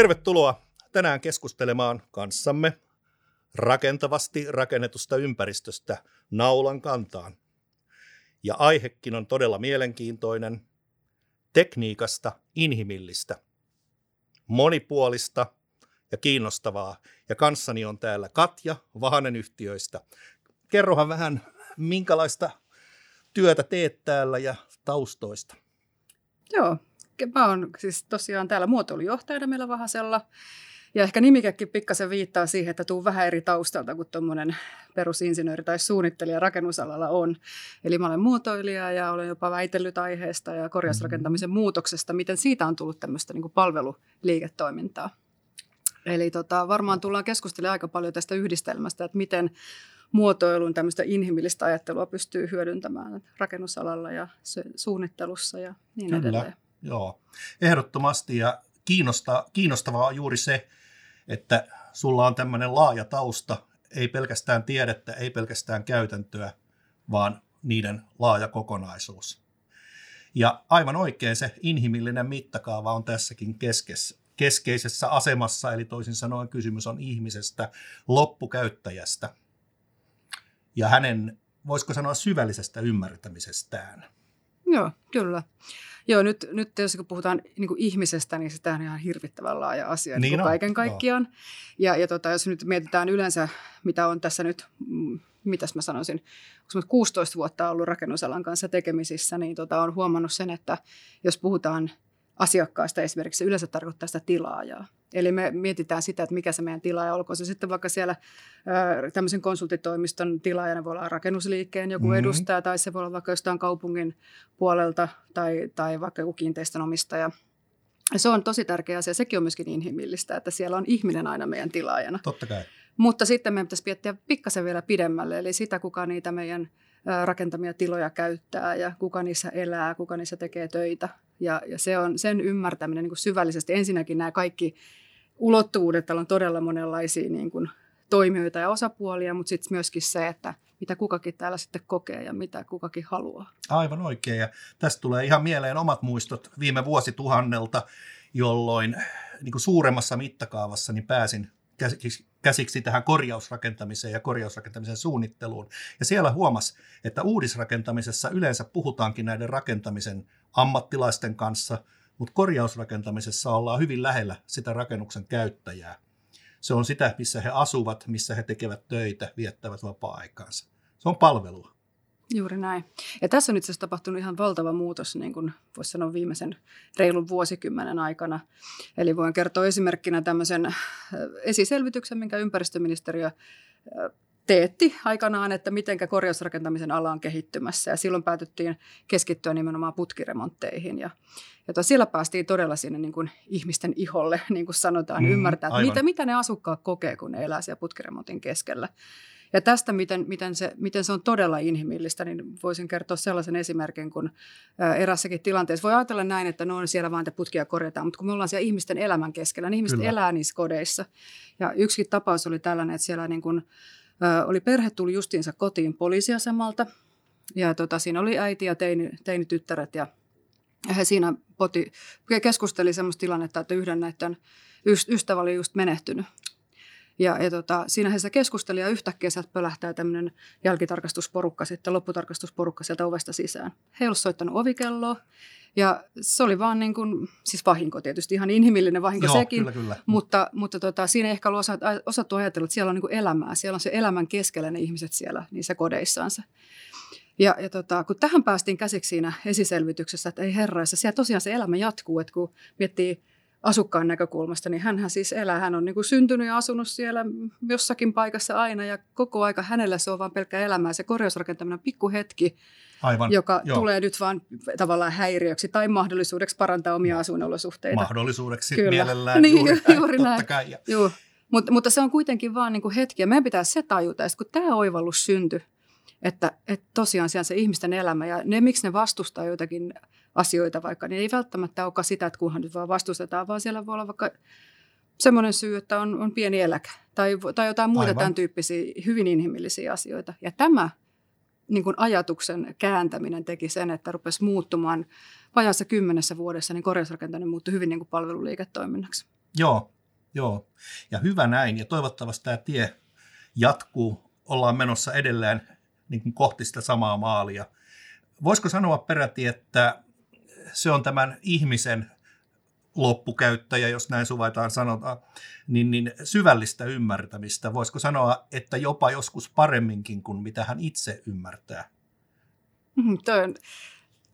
Tervetuloa tänään keskustelemaan kanssamme rakentavasti rakennetusta ympäristöstä naulan kantaan. Ja aihekin on todella mielenkiintoinen, tekniikasta inhimillistä, monipuolista ja kiinnostavaa. Ja kanssani on täällä Katja Vahanen yhtiöistä. Kerrohan vähän, minkälaista työtä teet täällä ja taustoista. Joo, mä oon siis tosiaan täällä muotoilujohtajana meillä Vahasella. Ja ehkä nimikäkin pikkasen viittaa siihen, että tuu vähän eri taustalta kuin tuommoinen perusinsinööri tai suunnittelija rakennusalalla on. Eli mä olen muotoilija ja olen jopa väitellyt aiheesta ja korjausrakentamisen muutoksesta, miten siitä on tullut tämmöistä niin palveluliiketoimintaa. Eli tota, varmaan tullaan keskustelemaan aika paljon tästä yhdistelmästä, että miten muotoilun tämmöistä inhimillistä ajattelua pystyy hyödyntämään rakennusalalla ja suunnittelussa ja niin Kyllä. edelleen. Joo, ehdottomasti ja kiinnosta, kiinnostavaa on juuri se, että sulla on tämmöinen laaja tausta, ei pelkästään tiedettä, ei pelkästään käytäntöä, vaan niiden laaja kokonaisuus. Ja aivan oikein se inhimillinen mittakaava on tässäkin keskessä, keskeisessä asemassa, eli toisin sanoen kysymys on ihmisestä, loppukäyttäjästä ja hänen, voisiko sanoa, syvällisestä ymmärtämisestään. Joo, kyllä. Joo, nyt, nyt jos kun puhutaan niin kuin ihmisestä, niin sitä on ihan hirvittävän laaja asia niin niin kaiken kaikkiaan. No. Ja, ja tota, jos nyt mietitään yleensä, mitä on tässä nyt, mm, mitäs mä sanoisin, kun 16 vuotta ollut rakennusalan kanssa tekemisissä, niin tota, on huomannut sen, että jos puhutaan asiakkaasta esimerkiksi, yleensä tarkoittaa sitä tilaajaa. Eli me mietitään sitä, että mikä se meidän tilaaja olkoon. Se sitten vaikka siellä tämmöisen konsultitoimiston tilaajana voi olla rakennusliikkeen joku mm-hmm. edustaja, tai se voi olla vaikka jostain kaupungin puolelta, tai, tai vaikka joku kiinteistönomistaja. Ja se on tosi tärkeä asia. Sekin on myöskin inhimillistä, että siellä on ihminen aina meidän tilaajana. Totta kai. Mutta sitten meidän pitäisi miettiä pikkasen vielä pidemmälle, eli sitä, kuka niitä meidän rakentamia tiloja käyttää ja kuka niissä elää, kuka niissä tekee töitä. Ja, ja se on sen ymmärtäminen niin kuin syvällisesti. Ensinnäkin nämä kaikki ulottuvuudet, täällä on todella monenlaisia niin kuin toimijoita ja osapuolia, mutta sitten myöskin se, että mitä kukakin täällä sitten kokee ja mitä kukakin haluaa. Aivan oikein ja tästä tulee ihan mieleen omat muistot viime vuosituhannelta, jolloin niin kuin suuremmassa mittakaavassa niin pääsin käsiksi tähän korjausrakentamiseen ja korjausrakentamisen suunnitteluun. Ja siellä huomas, että uudisrakentamisessa yleensä puhutaankin näiden rakentamisen ammattilaisten kanssa, mutta korjausrakentamisessa ollaan hyvin lähellä sitä rakennuksen käyttäjää. Se on sitä, missä he asuvat, missä he tekevät töitä, viettävät vapaa-aikaansa. Se on palvelua. Juuri näin. Ja tässä on itse asiassa tapahtunut ihan valtava muutos, niin kuin voisi sanoa viimeisen reilun vuosikymmenen aikana. Eli voin kertoa esimerkkinä tämmöisen äh, esiselvityksen, minkä ympäristöministeriö äh, teetti aikanaan, että miten korjausrakentamisen ala on kehittymässä. Ja silloin päätettiin keskittyä nimenomaan putkiremontteihin. Ja, ja siellä päästiin todella sinne niin kuin ihmisten iholle, niin kuin sanotaan, mm, ymmärtää, että mitä, mitä ne asukkaat kokee, kun ne elää siellä putkiremontin keskellä. Ja tästä, miten, miten, se, miten se on todella inhimillistä, niin voisin kertoa sellaisen esimerkin, kun erässäkin tilanteessa voi ajatella näin, että no on siellä vain te putkia korjataan, mutta kun me ollaan siellä ihmisten elämän keskellä, niin ihmiset Kyllä. elää niissä kodeissa. Ja yksi tapaus oli tällainen, että siellä niin kuin, oli perhe tuli justiinsa kotiin poliisiasemalta, ja tota, siinä oli äiti ja teini, teinityttäret, ja he siinä poti, keskusteli sellaista tilannetta, että yhden näiden ystävä oli just menehtynyt. Ja, ja tota, siinä se keskusteli ja yhtäkkiä sieltä pölähtää tämmöinen jälkitarkastusporukka sitten, lopputarkastusporukka sieltä ovesta sisään. He ei ollut soittanut ovikelloa ja se oli vaan niin kuin, siis vahinko tietysti, ihan inhimillinen vahinko Joo, sekin. Kyllä, kyllä. Mutta, mutta tota, siinä ei ehkä ollut osattu ajatella, että siellä on niin kuin elämää, siellä on se elämän keskellä ne ihmiset siellä niissä kodeissaansa. Ja, ja tota, kun tähän päästiin käsiksi siinä esiselvityksessä, että ei herraissa, siellä tosiaan se elämä jatkuu, että kun miettii asukkaan näkökulmasta, niin hän siis elää. Hän on niin kuin syntynyt ja asunut siellä jossakin paikassa aina ja koko aika hänellä se on vain pelkkä elämää. Se korjausrakentaminen on pikkuhetki, Aivan, joka joo. tulee nyt vaan tavallaan häiriöksi tai mahdollisuudeksi parantaa omia asuinolosuhteita. Mahdollisuudeksi Kyllä. mielellään niin, juuri, näin, juuri näin. Kai. Joo. Mut, mutta se on kuitenkin vaan niin kuin hetki ja meidän pitää se tajuta, että kun tämä oivallus syntyi, että, että tosiaan siellä se ihmisten elämä ja ne, miksi ne vastustaa jotakin asioita vaikka, niin ei välttämättä olekaan sitä, että kunhan nyt vaan vastustetaan, vaan siellä voi olla vaikka semmoinen syy, että on, on pieni eläkä tai, tai jotain muita Aivan. tämän tyyppisiä hyvin inhimillisiä asioita. Ja tämä niin kuin ajatuksen kääntäminen teki sen, että rupesi muuttumaan vajassa kymmenessä vuodessa, niin korjausrakentaminen muuttui hyvin niin kuin palveluliiketoiminnaksi. Joo, joo. Ja hyvä näin. Ja toivottavasti tämä tie jatkuu. Ollaan menossa edelleen niin kuin kohti sitä samaa maalia. Voisiko sanoa peräti, että se on tämän ihmisen loppukäyttäjä, jos näin suvaitaan sanotaan, niin, niin syvällistä ymmärtämistä. Voisiko sanoa, että jopa joskus paremminkin kuin mitä hän itse ymmärtää? Mm, on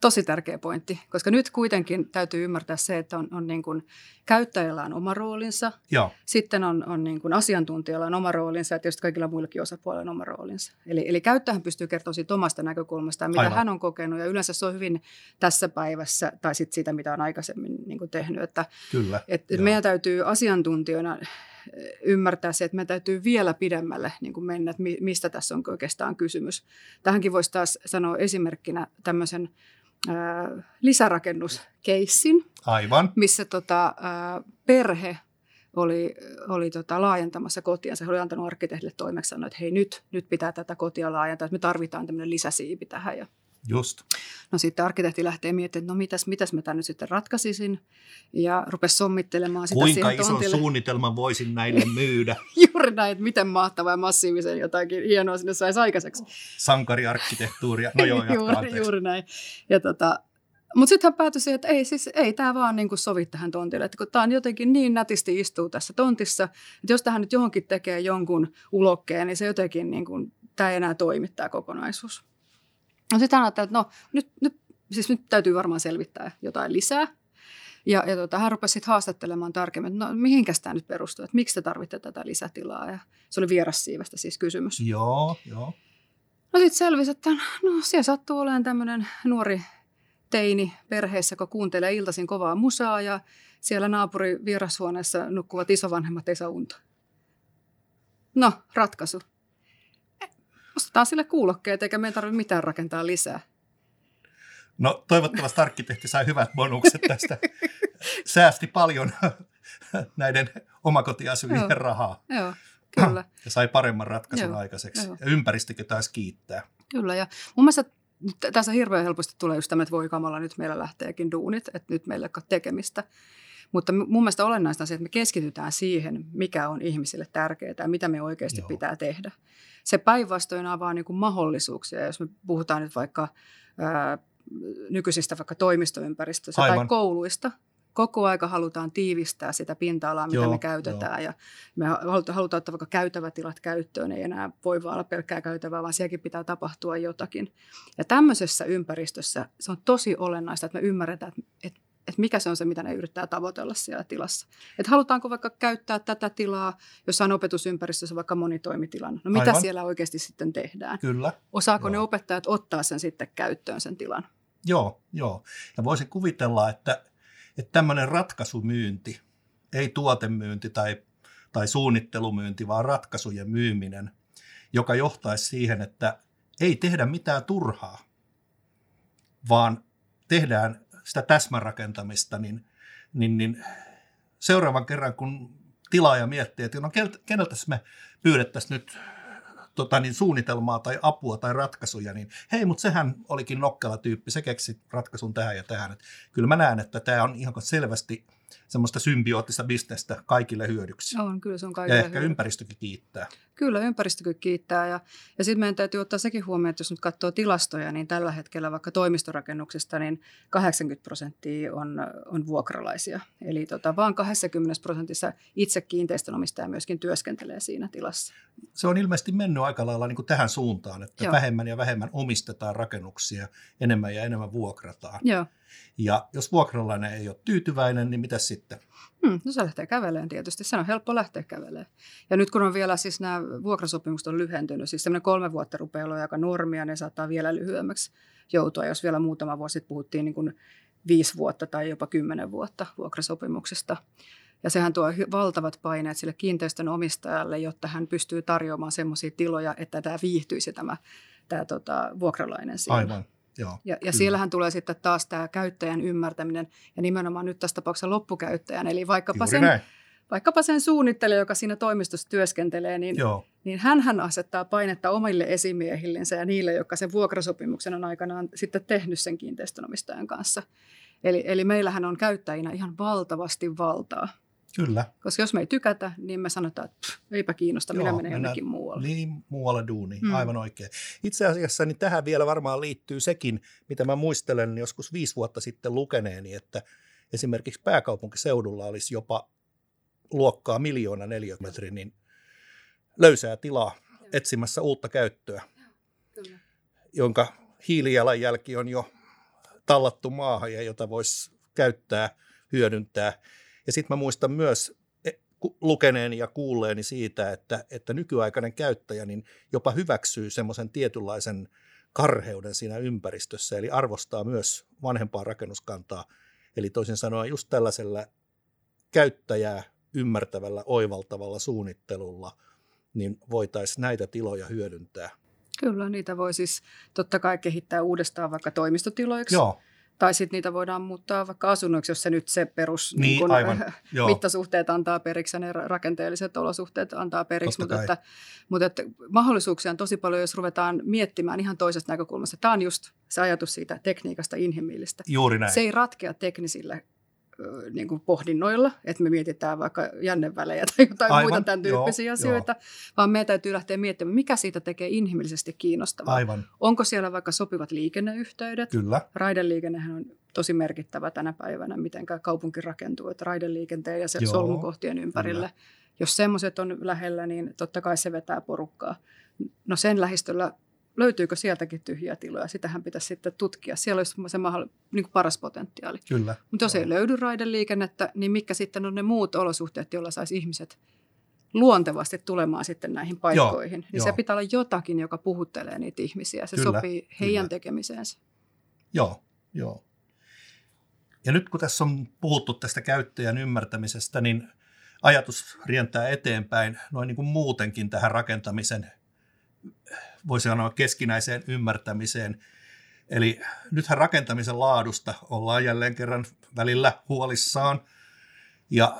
tosi tärkeä pointti, koska nyt kuitenkin täytyy ymmärtää se, että on, on niin kuin, käyttäjällä on oma roolinsa, Joo. sitten on, on niin kuin asiantuntijalla on oma roolinsa ja tietysti kaikilla muillakin osapuolilla on oma roolinsa. Eli, eli käyttäjähän pystyy kertomaan siitä omasta näkökulmastaan, mitä Aivan. hän on kokenut ja yleensä se on hyvin tässä päivässä tai sitten siitä, mitä on aikaisemmin niin kuin tehnyt. Että, Kyllä. että Joo. meidän täytyy asiantuntijoina eh, ymmärtää se, että me täytyy vielä pidemmälle niin kuin mennä, että mi- mistä tässä on oikeastaan kysymys. Tähänkin voisi taas sanoa esimerkkinä tämmöisen lisärakennuskeissin, Aivan. missä tota, perhe oli, oli tota, laajentamassa kotia. Se oli antanut arkkitehdille toimeksiannon, että hei nyt, nyt pitää tätä kotia laajentaa, että me tarvitaan tämmöinen lisäsiipi tähän. Ja Just. No sitten arkkitehti lähtee miettimään, että no mitäs, mitäs mä tämän nyt sitten ratkaisisin. Ja rupesi sommittelemaan sitä Kuinka ison tontille. suunnitelman voisin näille myydä? Juuri näin, että miten mahtavaa ja massiivisen jotakin hienoa sinne saisi aikaiseksi. Sankariarkkitehtuuria. No joo, juuri, anteeksi. juuri näin. Ja tota, mutta sitten hän päätyi siihen, että ei, siis, ei tämä vaan niin kuin sovi tähän tontille. Että kun tämä on jotenkin niin nätisti istuu tässä tontissa, että jos tähän nyt johonkin tekee jonkun ulokkeen, niin se jotenkin, niin kuin, tämä ei enää toimi tämä kokonaisuus. No sitten hän ajatteli, että no nyt, nyt, siis nyt täytyy varmaan selvittää jotain lisää. Ja, ja tota, hän rupesi sitten haastattelemaan tarkemmin, että no mihinkäs tämä nyt perustuu, että miksi te tarvitte tätä lisätilaa. Ja se oli vierassiivestä siis kysymys. Joo, joo. No sitten selvisi, että no siellä sattuu olemaan tämmöinen nuori teini perheessä, joka kuuntelee iltaisin kovaa musaa ja siellä naapuri vierashuoneessa nukkuvat isovanhemmat ei saa unta. No, ratkaisu. Ostetaan sille kuulokkeet, eikä meidän tarvitse mitään rakentaa lisää. No toivottavasti arkkitehti sai hyvät bonukset tästä. Säästi paljon näiden omakotiasujien Joo. rahaa Joo, kyllä. ja sai paremman ratkaisun Joo, aikaiseksi. joo. Ja ympäristökin taisi kiittää. Kyllä, ja mun mielestä tässä hirveän helposti tulee just tämä, että voi kamala, nyt meillä lähteekin duunit, että nyt meillä ei ole tekemistä. Mutta mun mielestä olennaista on se, että me keskitytään siihen, mikä on ihmisille tärkeää ja mitä me oikeasti Joo. Pitää tehdä. Se päinvastoin avaa niin kuin mahdollisuuksia, jos me puhutaan nyt vaikka ää, nykyisistä vaikka toimistoympäristöistä tai kouluista. Koko aika halutaan tiivistää sitä pinta-alaa, mitä Joo, me käytetään. Ja me halutaan, halutaan ottaa vaikka käytävätilat käyttöön. Ei enää voi vaan olla pelkkää käytävää, vaan sielläkin pitää tapahtua jotakin. Ja tämmöisessä ympäristössä se on tosi olennaista, että me ymmärretään, että, että, mikä se on se, mitä ne yrittää tavoitella siellä tilassa. Että halutaanko vaikka käyttää tätä tilaa jossain opetusympäristössä vaikka monitoimitilana. No mitä Aivan. siellä oikeasti sitten tehdään? Kyllä. Osaako Joo. ne opettajat ottaa sen sitten käyttöön sen tilan? Joo, joo. Ja voisin kuvitella, että, että tämmöinen ratkaisumyynti, ei tuotemyynti tai, tai suunnittelumyynti, vaan ratkaisujen myyminen, joka johtaisi siihen, että ei tehdä mitään turhaa, vaan tehdään sitä täsmärakentamista, niin, niin, niin seuraavan kerran, kun tilaaja miettii, että no keneltä me pyydettäisiin nyt tota, niin suunnitelmaa tai apua tai ratkaisuja, niin hei, mutta sehän olikin nokkela tyyppi, se keksi ratkaisun tähän ja tähän. Et kyllä mä näen, että tämä on ihan selvästi semmoista symbioottista bisnestä kaikille hyödyksi. On, kyllä se on ja kaikille ehkä hyödyksi. ympäristökin kiittää. Kyllä, ympäristökin kiittää. Ja, ja sitten meidän täytyy ottaa sekin huomioon, että jos nyt katsoo tilastoja, niin tällä hetkellä vaikka toimistorakennuksista, niin 80 prosenttia on, on vuokralaisia. Eli tota, vaan 20 prosentissa itse kiinteistönomistaja myöskin työskentelee siinä tilassa. Se on ilmeisesti mennyt aika lailla niin kuin tähän suuntaan, että Joo. vähemmän ja vähemmän omistetaan rakennuksia, enemmän ja enemmän vuokrataan. Joo. Ja jos vuokralainen ei ole tyytyväinen, niin mitä sitten? Hmm, no se lähtee kävelemään tietysti. Se on helppo lähteä kävelemään. Ja nyt kun on vielä siis nämä vuokrasopimukset on lyhentynyt, siis semmoinen kolme vuotta rupeaa olla aika normia, ne saattaa vielä lyhyemmäksi joutua. Jos vielä muutama vuosi sitten puhuttiin niin kuin viisi vuotta tai jopa kymmenen vuotta vuokrasopimuksesta. Ja sehän tuo valtavat paineet sille kiinteistön omistajalle, jotta hän pystyy tarjoamaan semmoisia tiloja, että tämä viihtyisi tämä, tämä tota, vuokralainen siinä. Aivan, joo. Ja, ja siellähän tulee sitten taas tämä käyttäjän ymmärtäminen ja nimenomaan nyt tässä tapauksessa loppukäyttäjän, eli vaikkapa Juuri sen, näin. vaikkapa sen suunnittelija, joka siinä toimistossa työskentelee, niin, Joo, niin hän asettaa painetta omille esimiehillensä ja niille, jotka sen vuokrasopimuksen on aikanaan sitten tehnyt sen kiinteistönomistajan kanssa. Eli, eli meillähän on käyttäjinä ihan valtavasti valtaa. Kyllä. Koska jos me ei tykätä, niin me sanotaan, että pff, eipä kiinnosta, minä menen jonnekin muualle. Niin, muualle duuniin, mm. aivan oikein. Itse asiassa niin tähän vielä varmaan liittyy sekin, mitä mä muistelen joskus viisi vuotta sitten lukeneeni, että esimerkiksi pääkaupunkiseudulla olisi jopa luokkaa miljoona neliömetri, niin löysää tilaa etsimässä uutta käyttöä, Kyllä. jonka hiilijalanjälki on jo tallattu maahan ja jota voisi käyttää, hyödyntää. Ja sitten mä muistan myös e, lukeneeni ja kuulleeni siitä, että, että nykyaikainen käyttäjä niin jopa hyväksyy semmoisen tietynlaisen karheuden siinä ympäristössä, eli arvostaa myös vanhempaa rakennuskantaa. Eli toisin sanoen just tällaisella käyttäjää ymmärtävällä, oivaltavalla suunnittelulla, niin voitaisiin näitä tiloja hyödyntää. Kyllä, niitä voi siis totta kai kehittää uudestaan vaikka toimistotiloiksi. Joo. Tai sitten niitä voidaan muuttaa vaikka asunnoiksi, jos se nyt se perus niin, niin kun, aivan, mittasuhteet antaa periksi ja ne rakenteelliset olosuhteet antaa periksi. mutta, että, mutta että mahdollisuuksia on tosi paljon, jos ruvetaan miettimään ihan toisesta näkökulmasta. Tämä on just se ajatus siitä tekniikasta inhimillistä. Juuri näin. Se ei ratkea teknisillä niin kuin pohdinnoilla, että me mietitään vaikka jännevälejä tai jotain Aivan, muita tämän tyyppisiä joo, asioita, joo. vaan meidän täytyy lähteä miettimään, mikä siitä tekee inhimillisesti kiinnostavaa. Aivan. Onko siellä vaikka sopivat liikenneyhteydet? Kyllä. Raideliikennehän on tosi merkittävä tänä päivänä, miten kaupunki rakentuu, että raideliikenteen ja se joo, solmukohtien ympärille. Kyllä. Jos semmoiset on lähellä, niin totta kai se vetää porukkaa. No sen lähistöllä löytyykö sieltäkin tyhjiä tiloja. Sitähän pitäisi sitten tutkia. Siellä olisi se mahdoll- niin kuin paras potentiaali. Kyllä. Mutta jos ei löydy raideliikennettä, niin mitkä sitten on ne muut olosuhteet, joilla saisi ihmiset luontevasti tulemaan sitten näihin paikkoihin. Joo, niin jo. se pitää olla jotakin, joka puhuttelee niitä ihmisiä. Se kyllä, sopii heidän kyllä. tekemiseensä. Joo, joo. Ja nyt kun tässä on puhuttu tästä käyttäjän ymmärtämisestä, niin ajatus rientää eteenpäin noin niin kuin muutenkin tähän rakentamisen voisi sanoa keskinäiseen ymmärtämiseen. Eli nythän rakentamisen laadusta ollaan jälleen kerran välillä huolissaan ja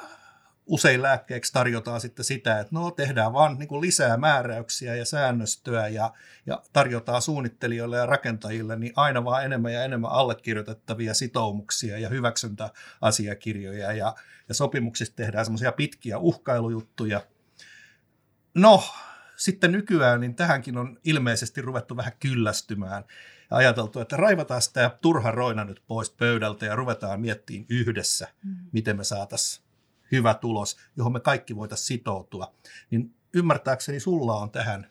usein lääkkeeksi tarjotaan sitten sitä, että no tehdään vaan niin kuin lisää määräyksiä ja säännöstöä ja, ja tarjotaan suunnittelijoille ja rakentajille niin aina vaan enemmän ja enemmän allekirjoitettavia sitoumuksia ja hyväksyntäasiakirjoja ja, ja sopimuksista tehdään semmoisia pitkiä uhkailujuttuja. No, sitten nykyään niin tähänkin on ilmeisesti ruvettu vähän kyllästymään ja ajateltu, että raivataan sitä turha roina nyt pois pöydältä ja ruvetaan miettimään yhdessä, mm. miten me saataisiin hyvä tulos, johon me kaikki voitaisiin sitoutua. Niin ymmärtääkseni sulla on tähän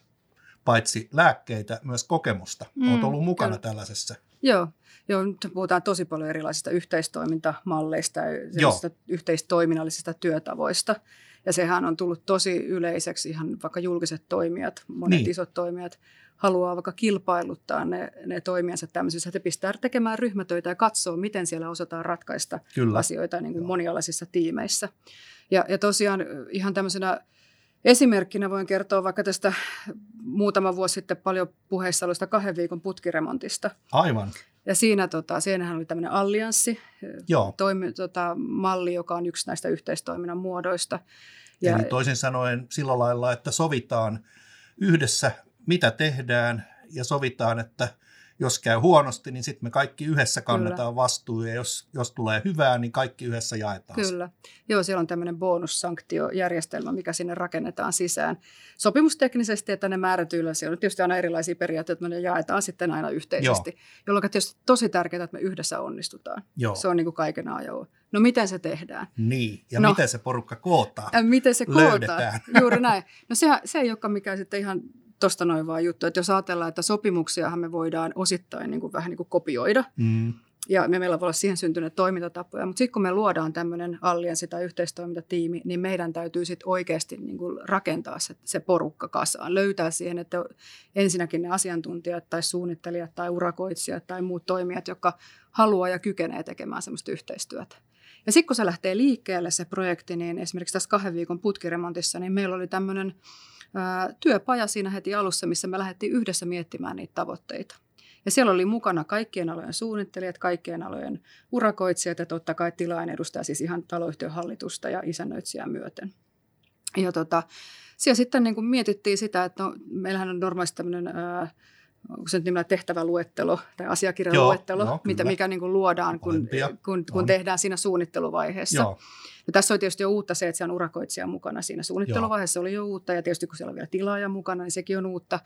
paitsi lääkkeitä, myös kokemusta. Mm, Olet ollut mukana kyllä. tällaisessa. Joo, Joo, nyt puhutaan tosi paljon erilaisista yhteistoimintamalleista ja yhteistoiminnallisista työtavoista. Ja sehän on tullut tosi yleiseksi, ihan vaikka julkiset toimijat, monet niin. isot toimijat haluaa vaikka kilpailuttaa ne, ne toimijansa tämmöisissä, että pistää tekemään ryhmätöitä ja katsoa, miten siellä osataan ratkaista Kyllä. asioita niin kuin monialaisissa tiimeissä. Ja, ja tosiaan ihan tämmöisenä esimerkkinä voin kertoa vaikka tästä muutama vuosi sitten paljon puheissa olevasta kahden viikon putkiremontista. Aivan. Ja siinä, tota, siinähän oli tämmöinen allianssi, Joo. Toimi, tota, malli, joka on yksi näistä yhteistoiminnan muodoista. Ja, Eli toisin sanoen sillä lailla, että sovitaan yhdessä, mitä tehdään, ja sovitaan, että – jos käy huonosti, niin sitten me kaikki yhdessä kannetaan Kyllä. vastuu ja jos, jos tulee hyvää, niin kaikki yhdessä jaetaan. Kyllä. Joo, siellä on tämmöinen bonussanktiojärjestelmä, mikä sinne rakennetaan sisään. Sopimusteknisesti, että ne määrätyillä, siellä on tietysti aina erilaisia periaatteita, mutta ne jaetaan sitten aina yhteisesti, Joo. jolloin tietysti tosi tärkeää, että me yhdessä onnistutaan. Joo. Se on niin kuin kaiken ajoa. No miten se tehdään? Niin, ja no, miten se porukka kootaan? Miten se kootaan? Juuri näin. No se, se ei olekaan mikään sitten ihan tuosta noin vaan juttu, että jos ajatellaan, että sopimuksiahan me voidaan osittain niin kuin vähän niin kuin kopioida, mm. ja me meillä voi olla siihen syntyneet toimintatapoja, mutta sitten kun me luodaan tämmöinen allianssi tai yhteistoimintatiimi, niin meidän täytyy sitten oikeasti niin kuin rakentaa se, se porukka kasaan, löytää siihen, että ensinnäkin ne asiantuntijat tai suunnittelijat tai urakoitsijat tai muut toimijat, jotka haluaa ja kykenee tekemään semmoista yhteistyötä. Ja sitten kun se lähtee liikkeelle se projekti, niin esimerkiksi tässä kahden viikon putkiremontissa, niin meillä oli tämmöinen työpaja siinä heti alussa, missä me lähdettiin yhdessä miettimään niitä tavoitteita. Ja siellä oli mukana kaikkien alojen suunnittelijat, kaikkien alojen urakoitsijat ja totta kai tilain edustaja, siis ihan taloyhtiön hallitusta ja isännöitsijää myöten. Ja tota, siellä sitten niin kuin mietittiin sitä, että no, meillähän on normaalisti tämmöinen ää, onko se nyt nimellä tehtäväluettelo tai asiakirjaluettelo, Joo, joo, mitä, mikä niin kuin luodaan, kun, kun, kun on. tehdään siinä suunnitteluvaiheessa. Joo, Ja tässä on tietysti jo uutta se, että se on urakoitsija mukana siinä suunnitteluvaiheessa, oli jo uutta, ja tietysti kun siellä on vielä tilaaja mukana, niin sekin on uutta.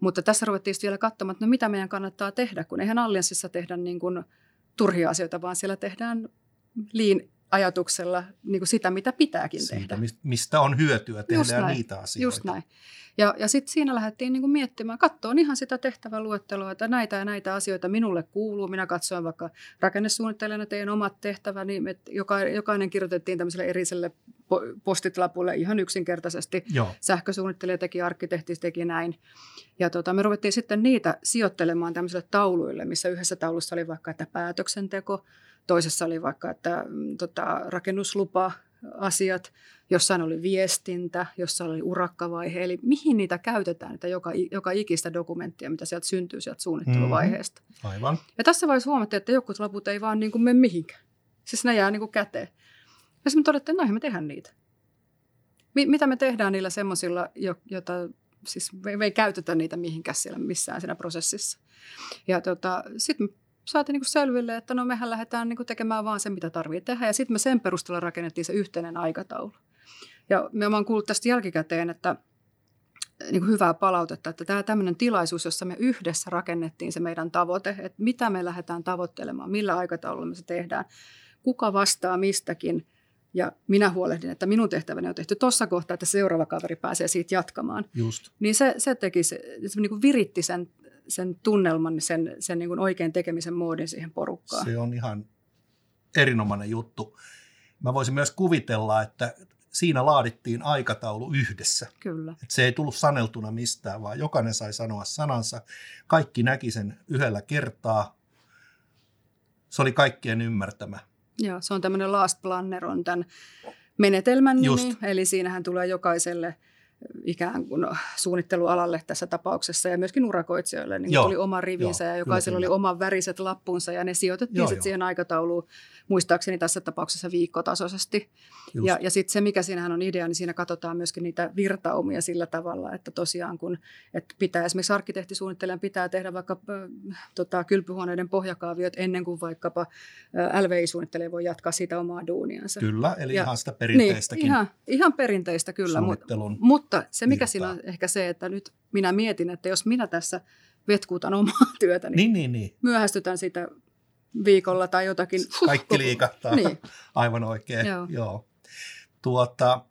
Mutta tässä ruvettiin vielä katsomaan, että no mitä meidän kannattaa tehdä, kun eihän Allianssissa tehdä niin kuin turhia asioita, vaan siellä tehdään liin ajatuksella niin kuin sitä, mitä pitääkin siitä, tehdä. mis- mistä on hyötyä, Just tehdään näin, niitä asioita. Just näin. Ja, ja sitten siinä lähdettiin niin kuin miettimään, katsoin ihan sitä tehtäväluetteloa, että näitä ja näitä asioita minulle kuuluu. Minä katsoin vaikka rakennesuunnittelijana teidän omat tehtäväni, että joka, jokainen kirjoitettiin tämmöiselle eriselle po- postitlapulle ihan yksinkertaisesti. Joo, Sähkösuunnittelija teki, arkkitehti teki näin. Ja tota, me ruvettiin sitten niitä sijoittelemaan tämmöisille tauluille, missä yhdessä taulussa oli vaikka, että päätöksenteko, toisessa oli vaikka, että mm, tota, rakennuslupa, asiat, jossain oli viestintä, jossain oli urakkavaihe, eli mihin niitä käytetään, että joka, joka ikistä dokumenttia, mitä sieltä syntyy sieltä suunnitteluvaiheesta. aivan. Ja tässä vaiheessa huomattiin, että jotkut laput ei vaan niin kuin mene mihinkään. Siis ne jää niin kuin käteen. Ja sitten me todettiin, että noihin me tehdään niitä. Mi- mitä me tehdään niillä semmoisilla, jo- jota siis me, me ei käytetä niitä mihinkään siellä missään siinä prosessissa. Ja tota, sitten saatiin niin kuin selville, että no mehän lähdetään niin kuin tekemään vaan se, mitä tarvitsee tehdä. Ja sitten me sen perusteella rakennettiin se yhteinen aikataulu. Ja me oon kuullut tästä jälkikäteen, että niin kuin hyvää palautetta, että tämä tämmöinen tilaisuus, jossa me yhdessä rakennettiin se meidän tavoite, että mitä me lähdetään tavoittelemaan, millä aikataululla me se tehdään, kuka vastaa mistäkin, ja minä huolehdin, että minun tehtäväni on tehty tuossa kohtaa, että seuraava kaveri pääsee siitä jatkamaan. Just. Niin se, se teki, se, se niin kuin viritti sen, sen tunnelman, sen, sen niin kuin oikein tekemisen moodin siihen porukkaan. Se on ihan erinomainen juttu. Mä voisin myös kuvitella, että siinä laadittiin aikataulu yhdessä. Kyllä. Et se ei tullut saneltuna mistään, vaan jokainen sai sanoa sanansa. Kaikki näki sen yhdellä kertaa. Se oli kaikkien ymmärtämä. Joo, se on tämmöinen Last Planner on tämän menetelmän nimi, Just. eli siinähän tulee jokaiselle ikään kuin suunnittelualalle tässä tapauksessa ja myöskin urakoitsijoille, niin Joo, tuli oma rivinsä joo, ja jokaisella kyllä. oli oman väriset lappunsa ja ne sijoitettiin Joo, sitten joo. siihen aikatauluun, muistaakseni tässä tapauksessa viikkotasoisesti. Just. Ja, ja sitten se, mikä siinähän on idea, niin siinä katsotaan myöskin niitä virtaumia sillä tavalla, että tosiaan kun että pitää esimerkiksi arkkitehtisuunnittelijan pitää tehdä vaikka äh, tota, kylpyhuoneiden pohjakaaviot ennen kuin vaikkapa äh, LVI-suunnittelija voi jatkaa sitä omaa duuniansa. Kyllä, eli Ja- ihan sitä perinteistäkin Niin, ihan, ihan perinteistä kyllä, mutta, suunnittelun. Mutta se mikä virtaa. siinä on ehkä se, että nyt minä mietin, että jos minä tässä vetkuutan omaa työtäni, Niin, niin. niin, niin. myöhästytän sitä viikolla tai jotakin. Kaikki liikahtaa. Niin. Aivan oikein. Joo. Joo. Tuota,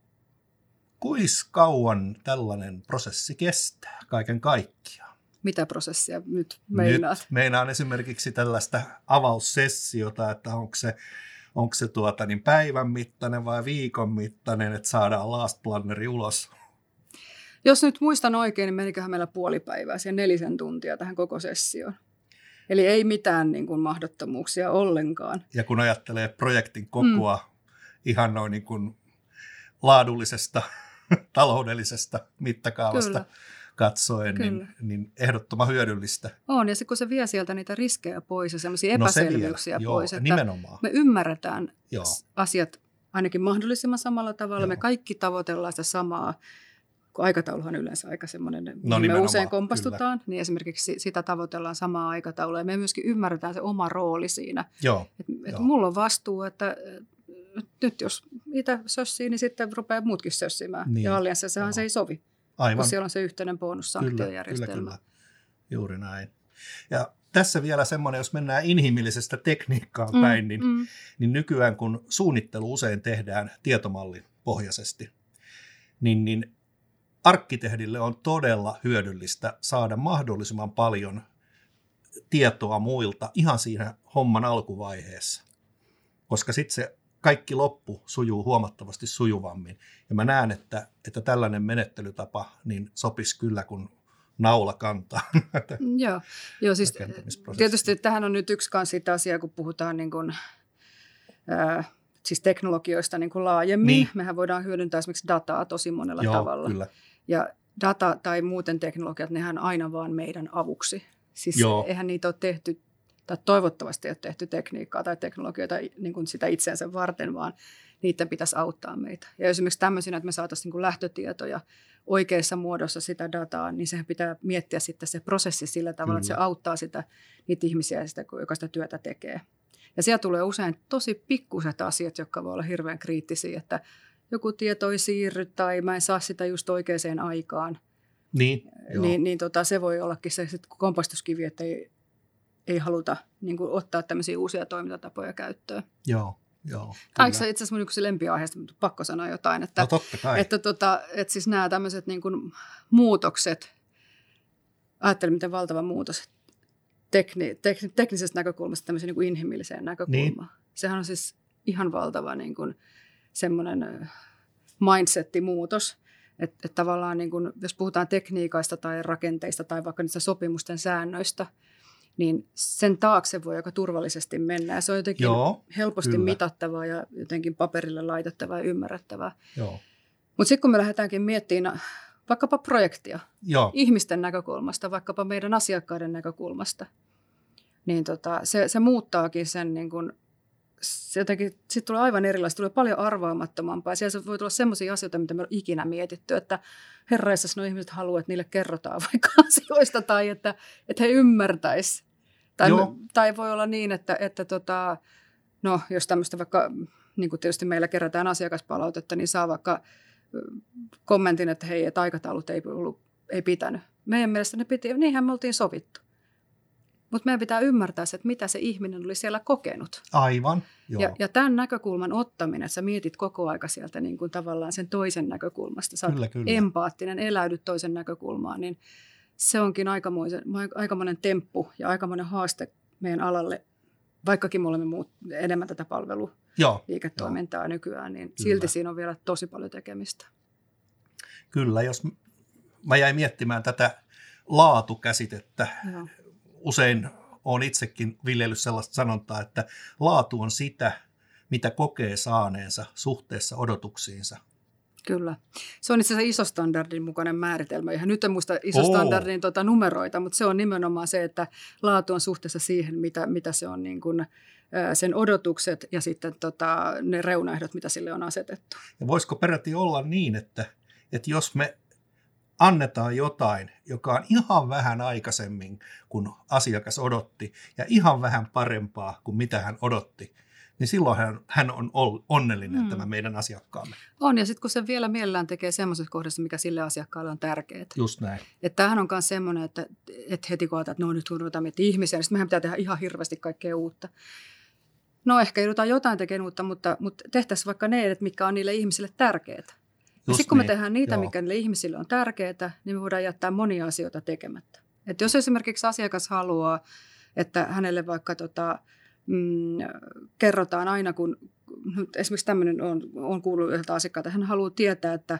kuis kauan tällainen prosessi kestää kaiken kaikkiaan? Mitä prosessia nyt meinaat? Nyt meinaan esimerkiksi tällaista avaussessiota, että onko se, onko se tuota, niin päivän mittainen vai viikon mittainen, että saadaan last planneri ulos. Jos nyt muistan oikein, niin meniköhän meillä puoli päivää, siihen nelisen tuntia tähän koko sessioon. Eli ei mitään niin kuin mahdottomuuksia ollenkaan. Ja kun ajattelee projektin kokoa mm. ihan noin niin kuin laadullisesta, taloudellisesta mittakaavasta Kyllä. katsoen, niin, Kyllä. niin ehdottoman hyödyllistä. On, ja se, kun se vie sieltä niitä riskejä pois ja semmoisia No se epäselvyyksiä vielä. pois, Joo, että nimenomaan. me ymmärretään Joo. asiat ainakin mahdollisimman samalla tavalla. Joo. Me kaikki tavoitellaan sitä samaa, kun aikatauluhan on yleensä aika semmoinen, No me usein kompastutaan, niin esimerkiksi sitä tavoitellaan samaa aikataulua. Ja me myöskin ymmärretään se oma rooli siinä. Joo, Et, et Joo. mulla on vastuu, että et nyt jos itse sössii, niin sitten rupeaa muutkin sössimään. Niin. Ja allianssissahan se ei sovi, aivan. kun siellä on se yhteinen Kyllä, bonussanktiojärjestelmä. kyllä, kyllä. Juuri näin. Ja tässä vielä semmoinen, jos mennään inhimillisestä tekniikkaan Mm, päin, niin, mm. niin nykyään kun suunnittelu usein tehdään tietomallin pohjaisesti, niin, niin arkkitehdille on todella hyödyllistä saada mahdollisimman paljon tietoa muilta ihan siinä homman alkuvaiheessa, koska sitten se kaikki loppu sujuu huomattavasti sujuvammin. Ja mä näen, että, että tällainen menettelytapa niin sopisi kyllä, kun naula kantaa. Joo, Joo siis tietysti tähän on nyt yksi kans siitä asiaa, kun puhutaan niin kuin, ää, siis teknologioista niin kuin laajemmin. Niin. Mehän voidaan hyödyntää esimerkiksi dataa tosi monella Joo, tavalla. kyllä. Ja data tai muuten teknologiat, nehän aina vaan meidän avuksi. Siis Joo. eihän niitä ole tehty, tai toivottavasti ei ole tehty tekniikkaa tai teknologioita niin kuin sitä itseensä varten, vaan niiden pitäisi auttaa meitä. Ja esimerkiksi tämmöisenä, että me saataisiin niin lähtötietoja oikeassa muodossa sitä dataa, niin sehän pitää miettiä sitten se prosessi sillä tavalla, Kyllä. että se auttaa sitä, niitä ihmisiä, sitä, joka sitä työtä tekee. Ja siellä tulee usein tosi pikkuset asiat, jotka voi olla hirveän kriittisiä, että joku tieto ei siirry tai mä en saa sitä just oikeaan aikaan. Niin, joo. niin, niin tota, se voi ollakin se kompastuskivi, että ei, ei haluta niin kuin, ottaa tämmöisiä uusia toimintatapoja käyttöön. Joo, joo. Aika itse asiassa mun yksi lempiaiheesta, mutta pakko sanoa jotain. Että, no totta kai. Että, tota, että siis nämä tämmöiset niin kuin, muutokset, ajattelin miten valtava muutos tekni, tek, teknisestä näkökulmasta tämmöiseen niin kuin inhimilliseen näkökulmaan. Niin. Sehän on siis ihan valtava niin kuin, semmoinen mindsettimuutos, että, että tavallaan niin kuin, jos puhutaan tekniikoista tai rakenteista tai vaikka niistä sopimusten säännöistä, niin sen taakse voi aika turvallisesti mennä. Ja se on jotenkin Joo, helposti kyllä. mitattavaa ja jotenkin paperille laitettavaa ja ymmärrettävää. Mutta sitten kun me lähdetäänkin miettimään vaikkapa projektia Joo. ihmisten näkökulmasta, vaikkapa meidän asiakkaiden näkökulmasta, niin tota, se, se muuttaakin sen niin kuin se jotenkin, sit tulee aivan erilaista, tulee paljon arvaamattomampaa. Siellä voi tulla sellaisia asioita, mitä me on ikinä mietitty, että herraissa no ihmiset haluaa, että niille kerrotaan vaikka asioista tai että, että he ymmärtäis. Tai, tai voi olla niin, että, että tota, no, jos tämmöistä vaikka, niin kuin tietysti meillä kerätään asiakaspalautetta, niin saa vaikka kommentin, että hei, että aikataulut ei, ollut, ei pitänyt. Meidän mielestä ne piti, niinhän me oltiin sovittu. Mutta meidän pitää ymmärtää se, että mitä se ihminen oli siellä kokenut. Aivan, joo. Ja, ja tämän näkökulman ottaminen, että sä mietit koko aika sieltä niin kuin tavallaan sen toisen näkökulmasta. Sä kyllä, kyllä. empaattinen, eläydyt toisen näkökulmaan, niin se onkin aikamoinen, aikamoinen temppu ja aikamoinen haaste meidän alalle, vaikkakin me olemme muut, enemmän tätä palveluliiketoimintaa joo, nykyään, niin kyllä. silti siinä on vielä tosi paljon tekemistä. Kyllä, jos mä jäin miettimään tätä laatukäsitettä, Joo usein olen itsekin viljellyt sellaista sanontaa, että laatu on sitä, mitä kokee saaneensa suhteessa odotuksiinsa. Kyllä. Se on itse asiassa isostandardin mukainen määritelmä. Ihan nyt en muista isostandardin tuota numeroita, mutta se on nimenomaan se, että laatu on suhteessa siihen, mitä, mitä se on niin kuin, sen odotukset ja sitten tota, ne reunaehdot, mitä sille on asetettu. Ja voisiko peräti olla niin, että, että jos me annetaan jotain, joka on ihan vähän aikaisemmin kuin asiakas odotti ja ihan vähän parempaa kuin mitä hän odotti, niin silloin hän, hän on onnellinen hmm. tämä meidän asiakkaamme. On, ja sitten kun se vielä mielellään tekee semmoisessa kohdassa, mikä sille asiakkaalle on tärkeää. Just näin. Että tämähän on myös semmoinen, että, että heti kun että no nyt kun ruvetaan miettimään ihmisiä, niin meidän pitää tehdä ihan hirveästi kaikkea uutta. No ehkä joudutaan jotain tekemään uutta, mutta, mutta tehtäisiin vaikka ne, mitkä on niille ihmisille tärkeää. Ja sitten kun me niin. tehdään niitä, Joo. mikä niille ihmisille on tärkeää, niin me voidaan jättää monia asioita tekemättä. Et jos esimerkiksi asiakas haluaa, että hänelle vaikka tota, mm, kerrotaan aina, kun esimerkiksi tämmöinen on, on kuullut yhdeltä asiakkaalta, hän haluaa tietää, että,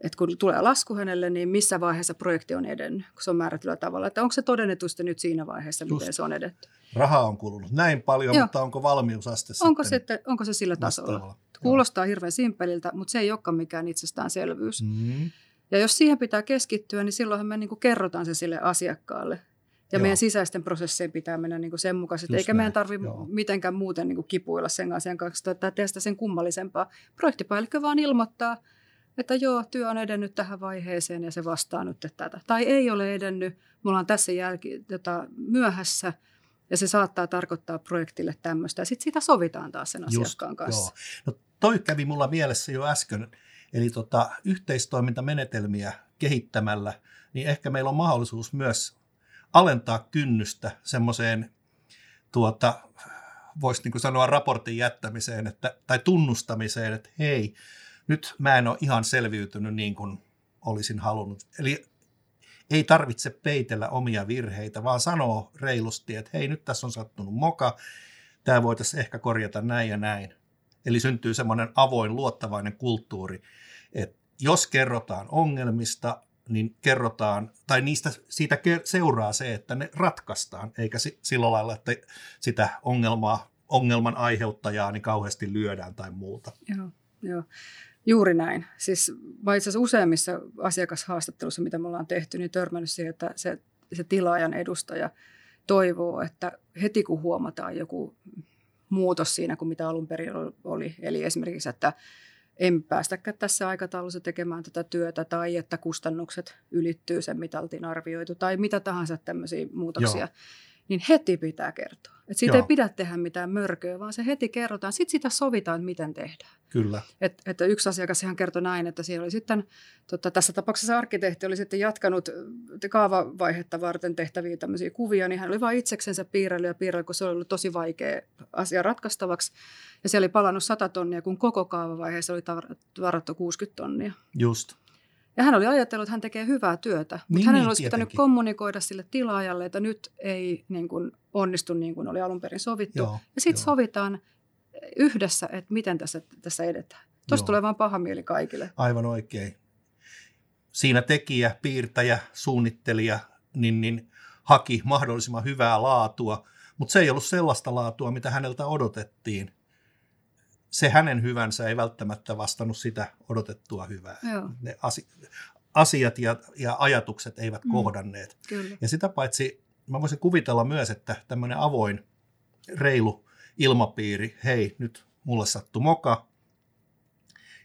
että kun tulee lasku hänelle, niin missä vaiheessa projekti on edennyt, kun se on määrätyllä tavalla. Että onko se todennetusti nyt siinä vaiheessa, Just. miten se on edetty. Raha on kulunut näin paljon, Joo. mutta onko valmiusaste onko se, että, onko se sillä tasolla? Vastaavalla. Kuulostaa hirveän simpeliltä, mutta se ei olekaan mikään itsestäänselvyys. Mm. Ja jos siihen pitää keskittyä, niin silloinhan me niin kuin kerrotaan se sille asiakkaalle. Ja Joo. meidän sisäisten prosessien pitää mennä niin kuin sen mukaisesti, eikä näin. meidän tarvitse mitenkään muuten niin kuin kipuilla sen asian kanssa tai tehdä sitä sen kummallisempaa. Projektipäällikkö vaan ilmoittaa, että joo, työ on edennyt tähän vaiheeseen ja se vastaa nyt tätä. Tai ei ole edennyt, mulla on tässä jälki, jota, myöhässä – ja se saattaa tarkoittaa projektille tämmöistä. Ja sitten siitä sovitaan taas sen asiakkaan Just, kanssa. Joo. No, toi kävi mulla mielessä jo äsken. Eli tota, yhteistoimintamenetelmiä kehittämällä, niin ehkä meillä on mahdollisuus myös alentaa kynnystä semmoiseen, tuota, voisi niin sanoa raportin jättämiseen että, tai tunnustamiseen, että hei, nyt mä en ole ihan selviytynyt niin kuin olisin halunnut. Eli ei tarvitse peitellä omia virheitä, vaan sanoo reilusti, että hei, nyt tässä on sattunut moka, tämä voitaisiin ehkä korjata näin ja näin. Eli syntyy semmoinen avoin, luottavainen kulttuuri, että jos kerrotaan ongelmista, niin kerrotaan, tai niistä siitä seuraa se, että ne ratkaistaan, eikä sillä lailla, että sitä ongelmaa, ongelman aiheuttajaa niin kauheasti lyödään tai muuta. Joo, joo. Juuri näin. Siis mä itse asiassa useimmissa asiakashaastatteluissa, mitä me ollaan tehty, niin törmännyt siihen, että se, se tilaajan edustaja toivoo, että heti kun huomataan joku muutos siinä kuin mitä alun perin oli. Eli esimerkiksi, että en päästäkään tässä aikataulussa tekemään tätä työtä tai että kustannukset ylittyy sen, mitä oltiin arvioitu tai mitä tahansa tämmöisiä muutoksia. Joo niin heti pitää kertoa. Et siitä Joo. ei pidä tehdä mitään mörköä, vaan se heti kerrotaan. Sitten sitä sovitaan, että miten tehdään. Kyllä. Et, että yksi asiakas ihan kertoi näin, että siellä oli sitten, tota, tässä tapauksessa arkkitehti oli sitten jatkanut kaavavaihetta varten tehtäviä tämmöisiä kuvia, niin hän oli vain itseksensä piirrellyt ja piirrellyt, kun se oli ollut tosi vaikea asia ratkaistavaksi. Ja siellä oli palannut 100 tonnia, kun koko kaavavaiheessa oli varattu 60 tonnia. Just. Ja hän oli ajatellut, että hän tekee hyvää työtä, mutta niin, hänen niin, olisi tietenkin. pitänyt kommunikoida sille tilaajalle, että nyt ei niin kuin, onnistu niin kuin oli alun perin sovittu. Joo, ja sitten sovitaan yhdessä, että miten tässä, tässä edetään. Tuosta tulee vaan paha mieli kaikille. Aivan oikein. Siinä tekijä, piirtäjä, suunnittelija niin, niin haki mahdollisimman hyvää laatua, mutta se ei ollut sellaista laatua, mitä häneltä odotettiin se hänen hyvänsä ei välttämättä vastannut sitä odotettua hyvää. Joo. Ne asiat ja, ja ajatukset eivät mm. kohdanneet. Kyllä. Ja sitä paitsi mä voisin kuvitella myös, että tämmöinen avoin, reilu ilmapiiri, hei, nyt mulle sattui moka,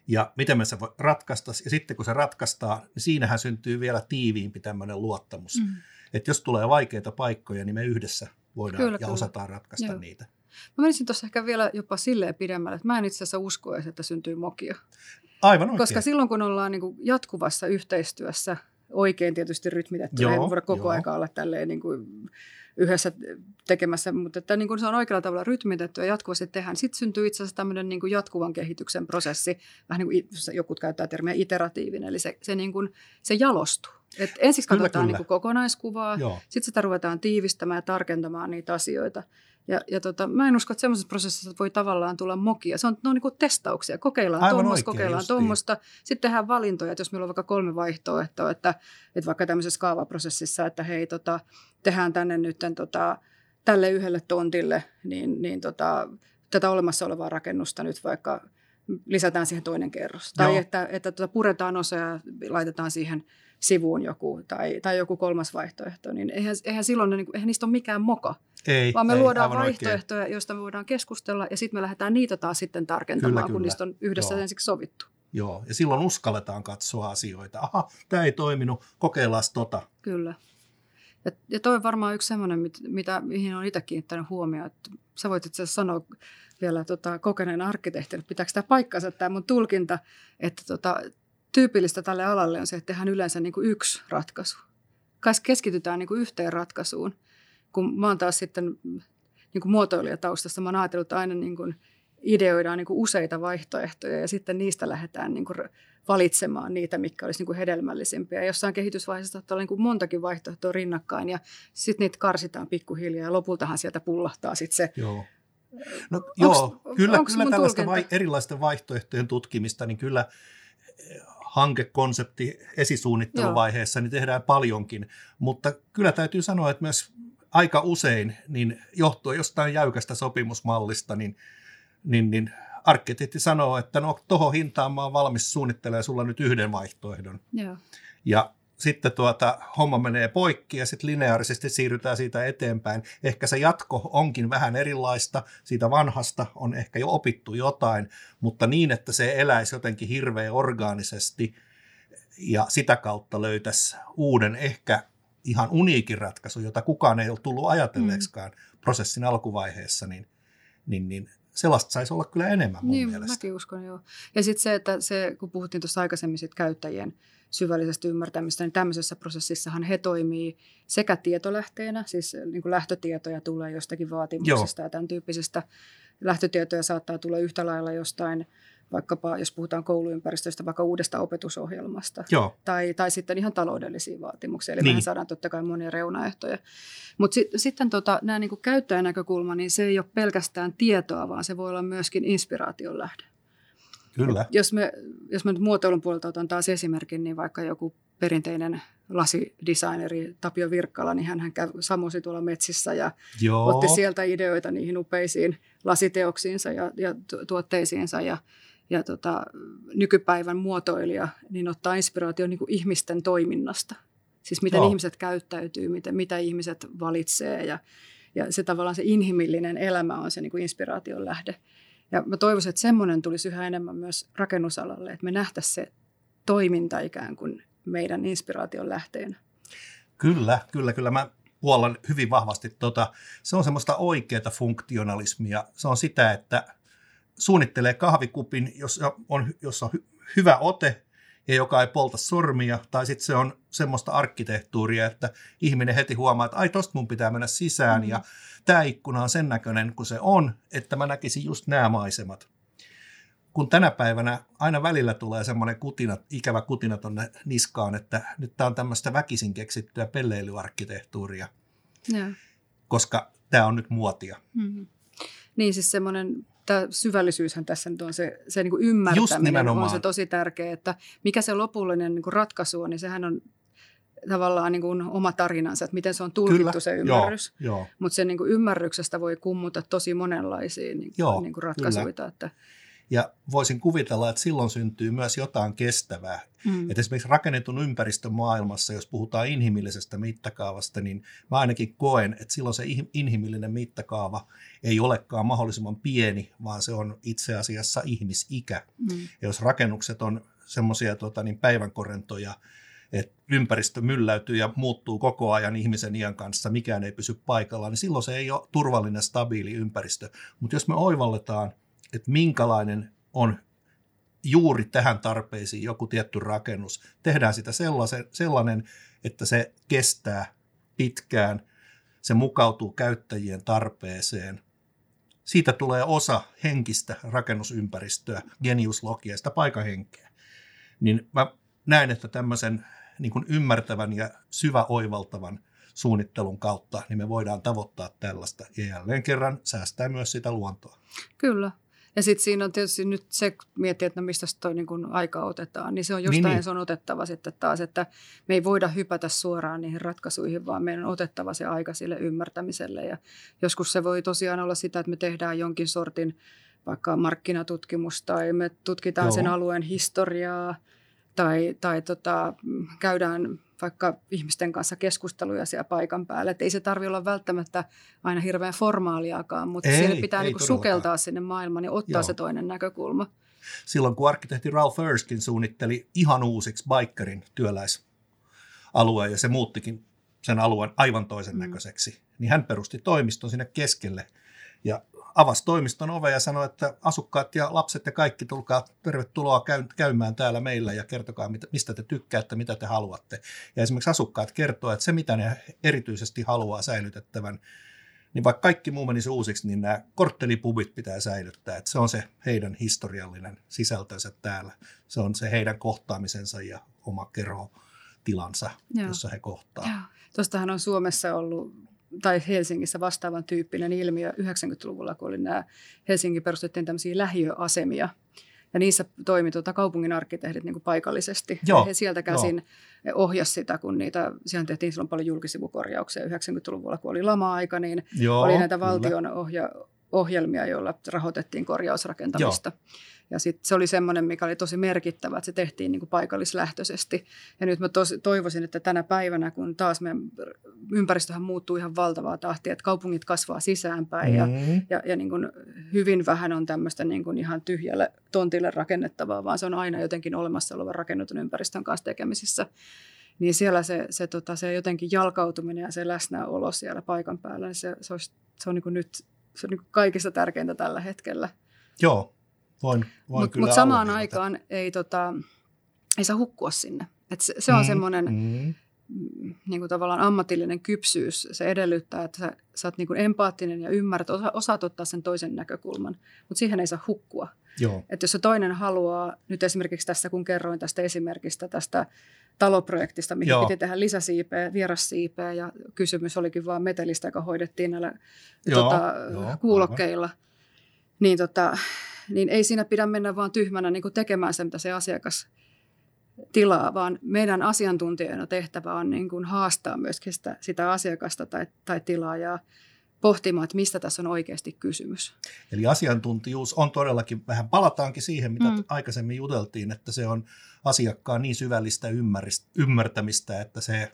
ja miten me se voi ratkaista. Ja sitten kun se ratkaistaan, niin siinähän syntyy vielä tiiviimpi tämmöinen luottamus. Mm. Että jos tulee vaikeita paikkoja, niin me yhdessä voidaan kyllä, ja kyllä. osataan ratkaista Joo. niitä. Mä menisin tuossa ehkä vielä jopa silleen pidemmälle, että mä en itse asiassa usko edes, että syntyy mokia. Aivan oikein. Koska silloin, kun ollaan niin kuin jatkuvassa yhteistyössä, oikein tietysti rytmitetty, ei voida koko ajan olla tälleen niin kuin yhdessä tekemässä, mutta että niin kuin se on oikealla tavalla rytmitetty ja jatkuvasti tehdään. Sitten syntyy itse asiassa tämmöinen niin kuin jatkuvan kehityksen prosessi, vähän niin kuin joku käyttää termiä iteratiivinen, eli se, se, niin kuin, se jalostuu. Et ensiksi kyllä, katsotaan kyllä. Niin kuin kokonaiskuvaa, sitten sitä ruvetaan tiivistämään ja tarkentamaan niitä asioita. Ja, ja tota, mä en usko, että semmoisessa prosessissa voi tavallaan tulla mokia. Se on, no, niin kuin testauksia. Kokeillaan tuommoista, kokeillaan tuommoista. Sitten tehdään valintoja, että jos meillä on vaikka kolme vaihtoehtoa, että, että vaikka tämmöisessä kaavaprosessissa, että hei, tota, tehdään tänne nyt tota, tälle yhdelle tontille, niin, niin tota, tätä olemassa olevaa rakennusta nyt vaikka lisätään siihen toinen kerros. Tai Joo. että, että tota puretaan osa ja laitetaan siihen sivuun joku tai, tai joku kolmas vaihtoehto, niin eihän, eihän silloin niin eihän niistä ole mikään moka. Ei, vaan me ei, luodaan vaihtoehtoja, oikein. joista me voidaan keskustella ja sitten me lähdetään niitä taas sitten tarkentamaan, kyllä, kun kyllä. niistä on yhdessä Joo. ensiksi sovittu. Joo, ja silloin uskalletaan katsoa asioita. Aha, tämä ei toiminut, kokeillaan tota. Kyllä. Ja, ja toi on varmaan yksi semmoinen, mit, mitä, mihin on itse kiinnittänyt huomioon. Että sä voit itse sanoa vielä tota, kokeneen arkkitehtin, että pitääkö tämä paikkansa, tämä mun tulkinta, että tota, tyypillistä tälle alalle on se, että tehdään yleensä niin kuin yksi ratkaisu. Kai keskitytään niin kuin yhteen ratkaisuun. Kun mä oon taas sitten niin kuin muotoilijataustasta, mä oon ajatellut, että aina niin kuin ideoidaan niin kuin useita vaihtoehtoja ja sitten niistä lähdetään niin kuin valitsemaan niitä, mitkä olisi niin kuin hedelmällisimpiä. Ja jossain kehitysvaiheessa saattaa olla niin kuin montakin vaihtoehtoa rinnakkain ja sitten niitä karsitaan pikkuhiljaa ja lopultahan sieltä pullahtaa sitten se Joo. No, onks, joo, kyllä, kyllä tällaista vai, erilaisten vaihtoehtojen tutkimista, niin kyllä hankekonsepti esisuunnitteluvaiheessa, niin tehdään paljonkin, mutta kyllä täytyy sanoa, että myös aika usein niin johtuen jostain jäykästä sopimusmallista, niin, niin, niin arkkitehti sanoo, että no tuohon hintaan mä oon valmis suunnittelemaan sulla nyt yhden vaihtoehdon. Joo. Ja sitten tuota, homma menee poikki ja sitten lineaarisesti siirrytään siitä eteenpäin. Ehkä se jatko onkin vähän erilaista, siitä vanhasta on ehkä jo opittu jotain, mutta niin, että se eläisi jotenkin hirveän orgaanisesti ja sitä kautta löytäisi uuden ehkä ihan uniikin ratkaisu, jota kukaan ei ole tullut ajatelleeksikaan mm. prosessin alkuvaiheessa, niin, niin, niin sellaista saisi olla kyllä enemmän mun niin, mielestä. mäkin uskon, joo. Ja sitten se, että se, kun puhuttiin tuossa aikaisemmin sit käyttäjien syvällisesti ymmärtämistä, niin tämmöisessä prosessissahan he toimii sekä tietolähteenä, siis niin kuin lähtötietoja tulee jostakin vaatimuksista Joo. ja tämän tyyppisestä. Lähtötietoja saattaa tulla yhtä lailla jostain, vaikkapa jos puhutaan kouluympäristöstä, vaikka uudesta opetusohjelmasta. Joo. Tai, tai sitten ihan taloudellisia vaatimuksia, eli niin. saadaan totta kai monia reunaehtoja. Mutta sit, sitten tota, nämä niin käyttäjänäkökulma, niin se ei ole pelkästään tietoa, vaan se voi olla myöskin inspiraation lähde. Kyllä. jos, me, jos me nyt muotoilun puolelta otan taas esimerkin, niin vaikka joku perinteinen lasidesigneri Tapio Virkkala, niin hän kävi samosi tuolla metsissä ja Joo. otti sieltä ideoita niihin upeisiin lasiteoksiinsa ja, ja tuotteisiinsa ja, ja tota, nykypäivän muotoilija niin ottaa inspiraation niin kuin ihmisten toiminnasta. Siis miten Joo. ihmiset käyttäytyy, miten, mitä ihmiset valitsee ja, ja se tavallaan se inhimillinen elämä on se niin kuin inspiraation lähde. Ja mä toivoisin, että semmoinen tulisi yhä enemmän myös rakennusalalle, että me nähtäisiin se toiminta ikään kuin meidän inspiraation lähteenä. Kyllä, kyllä, kyllä. Mä puollan hyvin vahvasti. Tota, se on semmoista oikeaa funktionalismia. Se on sitä, että suunnittelee kahvikupin, jossa on, jossa on hyvä ote ja joka ei polta sormia, tai sitten se on semmoista arkkitehtuuria, että ihminen heti huomaa, että ai tosta mun pitää mennä sisään, mm. ja tämä ikkuna on sen näköinen kuin se on, että mä näkisin just nämä maisemat. Kun tänä päivänä aina välillä tulee semmoinen kutina, ikävä kutina tuonne niskaan, että nyt tämä on tämmöistä väkisin keksittyä pelleilyarkkitehtuuria, ja. koska tämä on nyt muotia. Mm-hmm. Niin siis semmoinen tämä syvällisyyshän tässä nyt on se, se niin kuin ymmärtäminen on se tosi tärkeä, että mikä se lopullinen niin kuin ratkaisu on, niin sehän on tavallaan niin kuin oma tarinansa, että miten se on tulkittu Kyllä, se ymmärrys. Mutta sen niin kuin ymmärryksestä voi kummuta tosi monenlaisia niin, joo, niin kuin ratkaisuja. Että, ja voisin kuvitella, että silloin syntyy myös jotain kestävää. Mm. Että esimerkiksi rakennetun ympäristön maailmassa, jos puhutaan inhimillisestä mittakaavasta, niin mä ainakin koen, että silloin se inhimillinen mittakaava ei olekaan mahdollisimman pieni, vaan se on itse asiassa ihmisikä. Mm. Ja jos rakennukset on semmoisia tota, niin päivänkorentoja, että ympäristö mylläytyy ja muuttuu koko ajan ihmisen iän kanssa, mikään ei pysy paikallaan, niin silloin se ei ole turvallinen, stabiili ympäristö. Mutta jos me oivalletaan – että minkälainen on juuri tähän tarpeisiin joku tietty rakennus. Tehdään sitä sellaisen, sellainen, että se kestää pitkään, se mukautuu käyttäjien tarpeeseen. Siitä tulee osa henkistä rakennusympäristöä, geniuslogia, sitä paikahenkeä. Niin mä näen, että tämmöisen niin kuin ymmärtävän ja syväoivaltavan suunnittelun kautta, niin me voidaan tavoittaa tällaista ja jälleen kerran säästää myös sitä luontoa. Kyllä, ja sitten siinä on tietysti nyt se, miettii, että no mistä toi niin kun aika otetaan, niin se on jostain niin, niin. se on otettava sitten taas, että me ei voida hypätä suoraan niihin ratkaisuihin, vaan meidän on otettava se aika sille ymmärtämiselle. Ja joskus se voi tosiaan olla sitä, että me tehdään jonkin sortin vaikka markkinatutkimus tai me tutkitaan Joo. sen alueen historiaa tai, tai tota, käydään vaikka ihmisten kanssa keskusteluja siellä paikan päällä. Et ei se tarvitse olla välttämättä aina hirveän formaaliakaan, mutta ei, sinne pitää ei niinku sukeltaa sinne maailmaan ja ottaa Joo. se toinen näkökulma. Silloin kun arkkitehti Ralph Erskine suunnitteli ihan uusiksi Bikerin työläisalueen ja se muuttikin sen alueen aivan toisen mm. näköiseksi, niin hän perusti toimiston sinne keskelle ja avasi toimiston ove ja sanoi, että asukkaat ja lapset ja kaikki tulkaa tervetuloa käymään täällä meillä ja kertokaa, mistä te tykkäätte, mitä te haluatte. Ja esimerkiksi asukkaat kertoo, että se mitä ne erityisesti haluaa säilytettävän, niin vaikka kaikki muu menisi uusiksi, niin nämä korttelipubit pitää säilyttää. Että se on se heidän historiallinen sisältönsä täällä. Se on se heidän kohtaamisensa ja oma kerhotilansa, Joo. jossa he kohtaa. Tuostahan on Suomessa ollut tai Helsingissä vastaavan tyyppinen ilmiö 90-luvulla, kun oli nämä Helsingin perustettiin tämmöisiä lähiöasemia. Ja niissä toimi tuota kaupungin arkkitehdit niin kuin paikallisesti. Joo, ja he sieltä käsin joo. ohjasi sitä, kun niitä, siihen tehtiin silloin paljon julkisivukorjauksia 90-luvulla, kun oli lama-aika, niin joo, oli näitä valtion ohja, ohjelmia, joilla rahoitettiin korjausrakentamista. Joo. Ja sit se oli semmoinen, mikä oli tosi merkittävä, että se tehtiin niin kuin paikallislähtöisesti. Ja nyt mä tos, toivoisin, että tänä päivänä, kun taas meidän ympäristöhän muuttuu ihan valtavaa tahtia, että kaupungit kasvaa sisäänpäin mm. ja, ja, ja niin kuin hyvin vähän on tämmöistä niin kuin ihan tyhjälle tontille rakennettavaa, vaan se on aina jotenkin olemassa oleva rakennetun ympäristön kanssa tekemisissä niin siellä se, se, tota, se jotenkin jalkautuminen ja se läsnäolo siellä paikan päällä, niin se, se, olisi, se on niin nyt se on niin kaikista tärkeintä tällä hetkellä. Joo, voin, voin Mutta mut samaan aikaan ei, tota, ei saa hukkua sinne. Et se, se on mm, semmoinen mm. niin kuin tavallaan ammatillinen kypsyys. Se edellyttää, että sä, sä oot niin kuin empaattinen ja ymmärrät, osa, osaat ottaa sen toisen näkökulman. Mutta siihen ei saa hukkua. Joo. Että jos se toinen haluaa, nyt esimerkiksi tässä kun kerroin tästä esimerkistä tästä taloprojektista, mihin Joo. piti tehdä lisäsiipeä, vierassiipeä ja kysymys olikin vain metelistä, joka hoidettiin näillä Joo, tota, jo, kuulokkeilla. Niin, tota, niin ei siinä pidä mennä vaan tyhmänä niin tekemään se, mitä se asiakas tilaa, vaan meidän asiantuntijoina tehtävä on niin kuin haastaa myöskin sitä, sitä asiakasta tai, tai tilaajaa pohtimaan, että mistä tässä on oikeasti kysymys. Eli asiantuntijuus on todellakin, vähän palataankin siihen, mitä mm. aikaisemmin juteltiin, että se on asiakkaan niin syvällistä ymmärtämistä, että se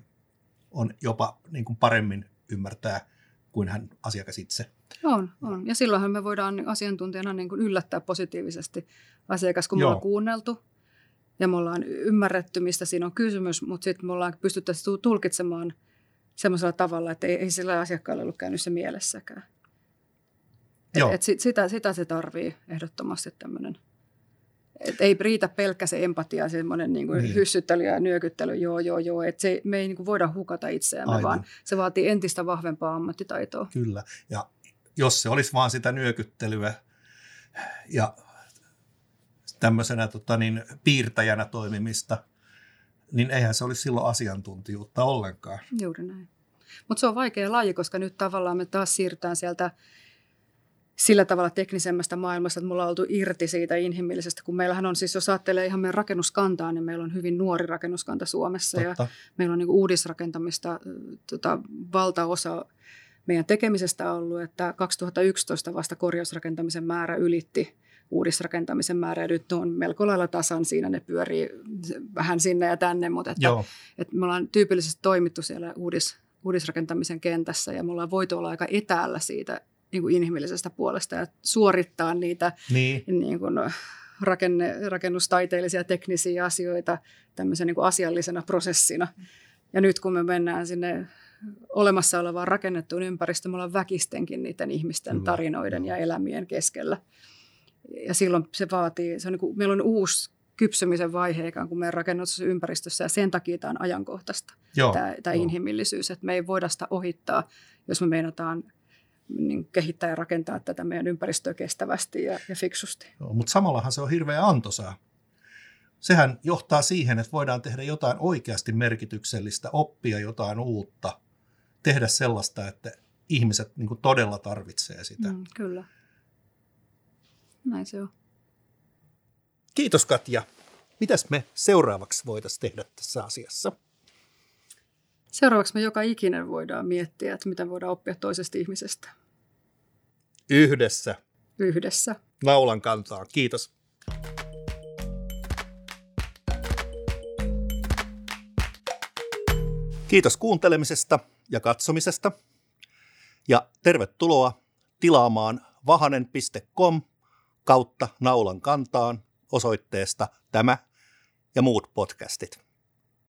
on jopa niin kuin paremmin ymmärtää kuin hän asiakas itse. On, on. Ja silloinhan me voidaan asiantuntijana niin kuin yllättää positiivisesti asiakas, kun Joo. me ollaan kuunneltu ja me ollaan ymmärretty, mistä siinä on kysymys, mutta sitten me ollaan pystyttäisiin tulkitsemaan semmoisella tavalla, että ei, ei sillä asiakkaalle ollut käynyt se mielessäkään. Et, et sit, sitä, sitä se tarvii ehdottomasti tämmöinen. Et ei riitä pelkkä se empatia, semmoinen niin niin. hyssyttely ja nyökyttely, joo, joo, joo. Et se, me ei niin kuin voida hukata itseämme, Aivan. vaan se vaatii entistä vahvempaa ammattitaitoa. Kyllä, ja jos se olisi vaan sitä nyökyttelyä ja tämmöisenä tota, niin, piirtäjänä toimimista, niin eihän se olisi silloin asiantuntijuutta ollenkaan. Juuri näin. Mutta se on vaikea laji, koska nyt tavallaan me taas siirrytään sieltä sillä tavalla teknisemmästä maailmasta, että mulla on oltu irti siitä inhimillisestä, kun meillähän on siis, jos ajattelee ihan meidän rakennuskantaa, niin meillä on hyvin nuori rakennuskanta Suomessa Totta. ja meillä on niin uudisrakentamista tota, valtaosa meidän tekemisestä ollut, että 2011 vasta korjausrakentamisen määrä ylitti uudisrakentamisen määrä, ja nyt on melko lailla tasan siinä, ne pyörii vähän sinne ja tänne, mutta että, että me ollaan tyypillisesti toimittu siellä uudis, uudisrakentamisen kentässä, ja me ollaan voitu olla aika etäällä siitä niin kuin inhimillisestä puolesta ja suorittaa niitä niin. Niin kuin rakenne, rakennustaiteellisia teknisiä asioita tämmöisen niin kuin asiallisena prosessina. Ja nyt kun me mennään sinne olemassa olevaan rakennettuun ympäristöön, me ollaan väkistenkin niiden ihmisten tarinoiden ja elämien keskellä. Ja silloin se vaatii, se on niin kuin, meillä on uusi kypsymisen vaihe ikään kuin meidän rakennusympäristössä ja sen takia tämä on ajankohtaista, Joo, tämä, tämä jo. inhimillisyys, että me ei voida sitä ohittaa, jos me meinataan niin kehittää ja rakentaa tätä meidän ympäristöä kestävästi ja, ja fiksusti. Joo, mutta samallahan se on hirveän antoisaa. Sehän johtaa siihen, että voidaan tehdä jotain oikeasti merkityksellistä, oppia jotain uutta, tehdä sellaista, että ihmiset niin todella tarvitsee sitä. Mm, kyllä. Näin se on. Kiitos Katja. Mitäs me seuraavaksi voitaisiin tehdä tässä asiassa? Seuraavaksi me joka ikinen voidaan miettiä, että mitä voidaan oppia toisesta ihmisestä. Yhdessä. Yhdessä. Naulan kantaa. Kiitos. Kiitos kuuntelemisesta ja katsomisesta. Ja tervetuloa tilaamaan vahanen.com kautta naulan kantaan osoitteesta tämä ja muut podcastit.